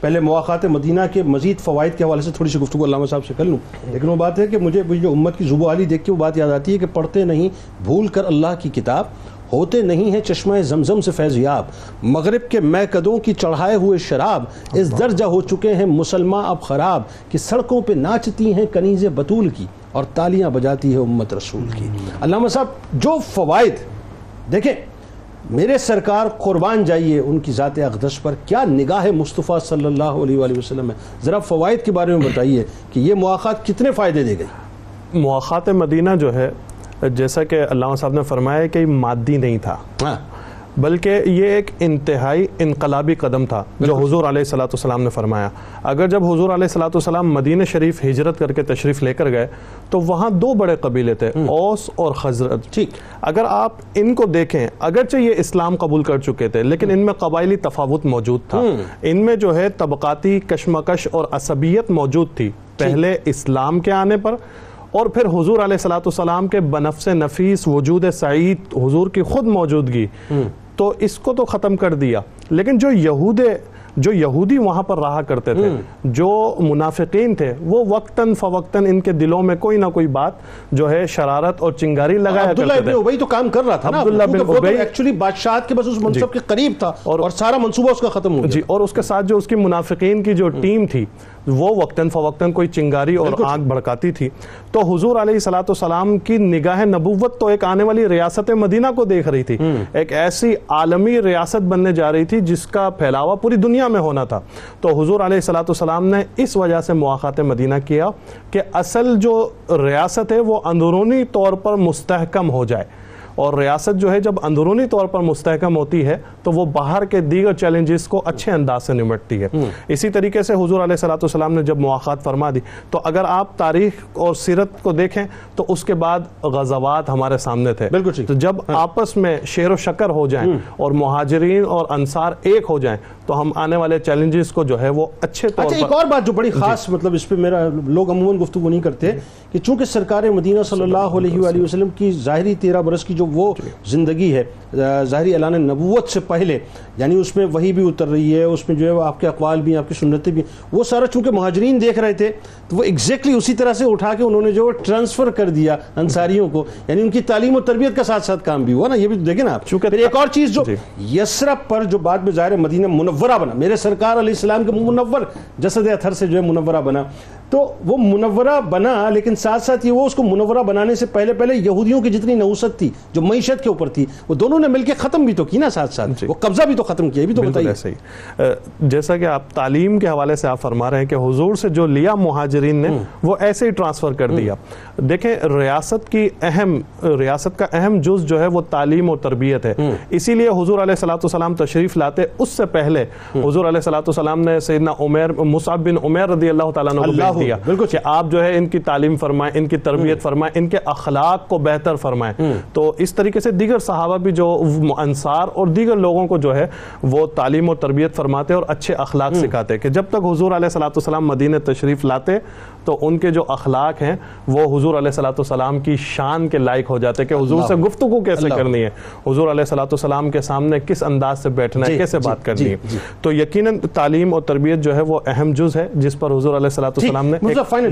پہلے مواقعات مدینہ کے مزید فوائد کے حوالے سے تھوڑی سی گفتگو علامہ صاحب سے کر لوں۔ لیکن وہ بات ہے کہ مجھے جو امت کی زبو عالی دیکھ کے وہ بات یاد آتی ہے کہ پڑھتے نہیں بھول کر اللہ کی کتاب ہوتے نہیں ہیں چشمہ زمزم سے فیض یاب۔ مغرب کے میں قدوں کی چڑھائے ہوئے شراب اس درجہ ہو چکے ہیں مسلمان اب خراب کہ سڑکوں پہ ناچتی ہیں کنیز بطول کی اور تالیاں بجاتی ہے امت رسول کی۔ علامہ صاحب جو فوائد دیکھیں میرے سرکار قربان جائیے ان کی ذات اقدس پر کیا نگاہ مصطفیٰ صلی اللہ علیہ وآلہ وسلم ہے؟ ذرا فوائد کے بارے میں بتائیے کہ یہ مواقع کتنے فائدے دے گئی۔ مواقعات مدینہ جو ہے جیسا کہ علامہ صاحب نے فرمایا کہ مادی نہیں تھا۔ ہاں۔ بلکہ یہ ایک انتہائی انقلابی قدم تھا جو حضور علیہ السلام والسلام نے فرمایا۔ اگر جب حضور علیہ السلام والسلام مدینہ شریف ہجرت کر کے تشریف لے کر گئے تو وہاں دو بڑے قبیلے تھے اوس اور خزرت ٹھیک۔ اگر آپ ان کو دیکھیں اگرچہ یہ اسلام قبول کر چکے تھے لیکن ان میں قبائلی تفاوت موجود تھا۔ ان میں جو ہے طبقاتی کشمکش اور عصبیت موجود تھی۔ پہلے اسلام کے آنے پر اور پھر حضور علیہ السلام کے بنفس نفیس وجود سعید حضور کی خود موجودگی تو اس کو تو ختم کر دیا۔ لیکن جو یہود جو یہودی وہاں پر رہا کرتے تھے جو منافقین تھے وہ وقتاً فوقتاً ان کے دلوں میں کوئی نہ کوئی بات جو ہے شرارت اور چنگاری لگایا عبداللہ کرتے تھے۔ عبی تو کام کر رہا تھا عبداللہ بن عبی- ایکچولی بادشاہت کے بس اس منصب کے قریب تھا اور- سارا منصوبہ اس کا ختم ہو جی گیا اور اس کے ساتھ جو اس کی منافقین کی جو ٹیم تھی وہ وقتاً فوقتاً کوئی چنگاری اور آنکھ بھڑکاتی تھی۔ تو حضور علیہ السلام والسلام کی نگاہ نبوت تو ایک آنے والی ریاست مدینہ کو دیکھ رہی تھی۔ ایک ایسی عالمی ریاست بننے جا رہی تھی جس کا پھیلاوا پوری دنیا میں ہونا تھا۔ تو حضور علیہ السلام والسلام نے اس وجہ سے مواقعات مدینہ کیا کہ اصل جو ریاست ہے وہ اندرونی طور پر مستحکم ہو جائے۔ اور ریاست جو ہے جب اندرونی طور پر مستحکم ہوتی ہے تو وہ باہر کے دیگر چیلنجز کو اچھے انداز سے نمٹتی ہے۔ اسی طریقے سے حضور علیہ السلام والسلام نے جب مواقعات فرما دی تو اگر آپ تاریخ اور سیرت کو دیکھیں تو اس کے بعد غزوات ہمارے سامنے تھے۔ بالکل۔ تو جب آپس میں شیر و شکر ہو جائیں اور مہاجرین اور انصار ایک ہو جائیں تو ہم آنے والے چیلنجز کو جو ہے وہ اچھے طور اچھا ایک پر اور بات جو بڑی خاص مطلب اس پہ میرا لوگ عموماً گفتگو نہیں کرتے کہ چونکہ سرکار مدینہ صلی اللہ علیہ وآلہ وسلم کی ظاہری تیرہ برس کی جو وہ زندگی ہے ظاہری اعلان نبوت سے پہلے یعنی اس میں وہی بھی اتر رہی ہے اس میں جو ہے آپ کے اقوال بھی آپ کی سنتیں بھی وہ سارا چونکہ مہاجرین دیکھ رہے تھے تو وہ ایگزیکٹلی اسی طرح سے اٹھا کے انہوں نے جو ٹرانسفر کر دیا انصاریوں کو یعنی ان کی تعلیم و تربیت کا ساتھ ساتھ کام بھی ہوا نا یہ بھی دیکھیں نا آپ چونکہ- پھر ایک اور چیز جو جی۔ یسرب پر جو بعد میں ظاہر مدینہ منورہ بنا میرے سرکار علیہ السلام کے منور جسد اطہر سے جو ہے منورہ بنا تو وہ منورہ بنا لیکن ساتھ ساتھ یہ وہ اس کو منورہ بنانے سے پہلے پہلے یہودیوں کی جتنی نوست تھی جو معیشت کے اوپر تھی وہ دونوں نے مل کے ختم بھی تو کی نا ساتھ ساتھ۔ جی۔ وہ قبضہ بھی تو ختم کیا بھی تو بتائیے۔ ایسے ہی۔ اہ، جیسا کہ آپ تعلیم کے حوالے سے آپ فرما رہے ہیں کہ حضور سے جو لیا مہاجرین نے وہ ایسے ہی ٹرانسفر کر دیا۔ دیکھیں ریاست کی اہم ریاست کا اہم جز جو ہے وہ تعلیم اور تربیت ہے۔ اسی لیے حضور علیہ السلام والسلام تشریف لاتے اس سے پہلے حضور علیہ السلام والسلام نے سیدنا عمیر مصعب بن عمیر رضی اللہ تعالیٰ عنہ کو بھیج دیا کہ آپ جو ہے ان کی تعلیم فرمائیں ان کی تربیت فرمائیں ان کے اخلاق کو بہتر فرمائیں۔ تو اس طریقے سے دیگر صحابہ بھی جو انصار اور دیگر لوگوں کو جو ہے وہ تعلیم اور تربیت فرماتے اور اچھے اخلاق سکھاتے کہ جب تک حضور علیہ السلام والسلام مدینہ تشریف لاتے تو ان کے جو اخلاق ہیں وہ حضور علیہ السلام والسلام کی شان کے لائق ہو جاتے کہ حضور سے گفتگو کیسے کرنی ہے؟ حضور علیہ السلام والسلام کے سامنے کس انداز سے بیٹھنا ہے؟ جی، کیسے جی، بات کرنی جی، ہے؟ جی۔ تو یقیناً تعلیم اور تربیت جو ہے وہ اہم جز ہے جس پر حضور علیہ السلام والسلام نے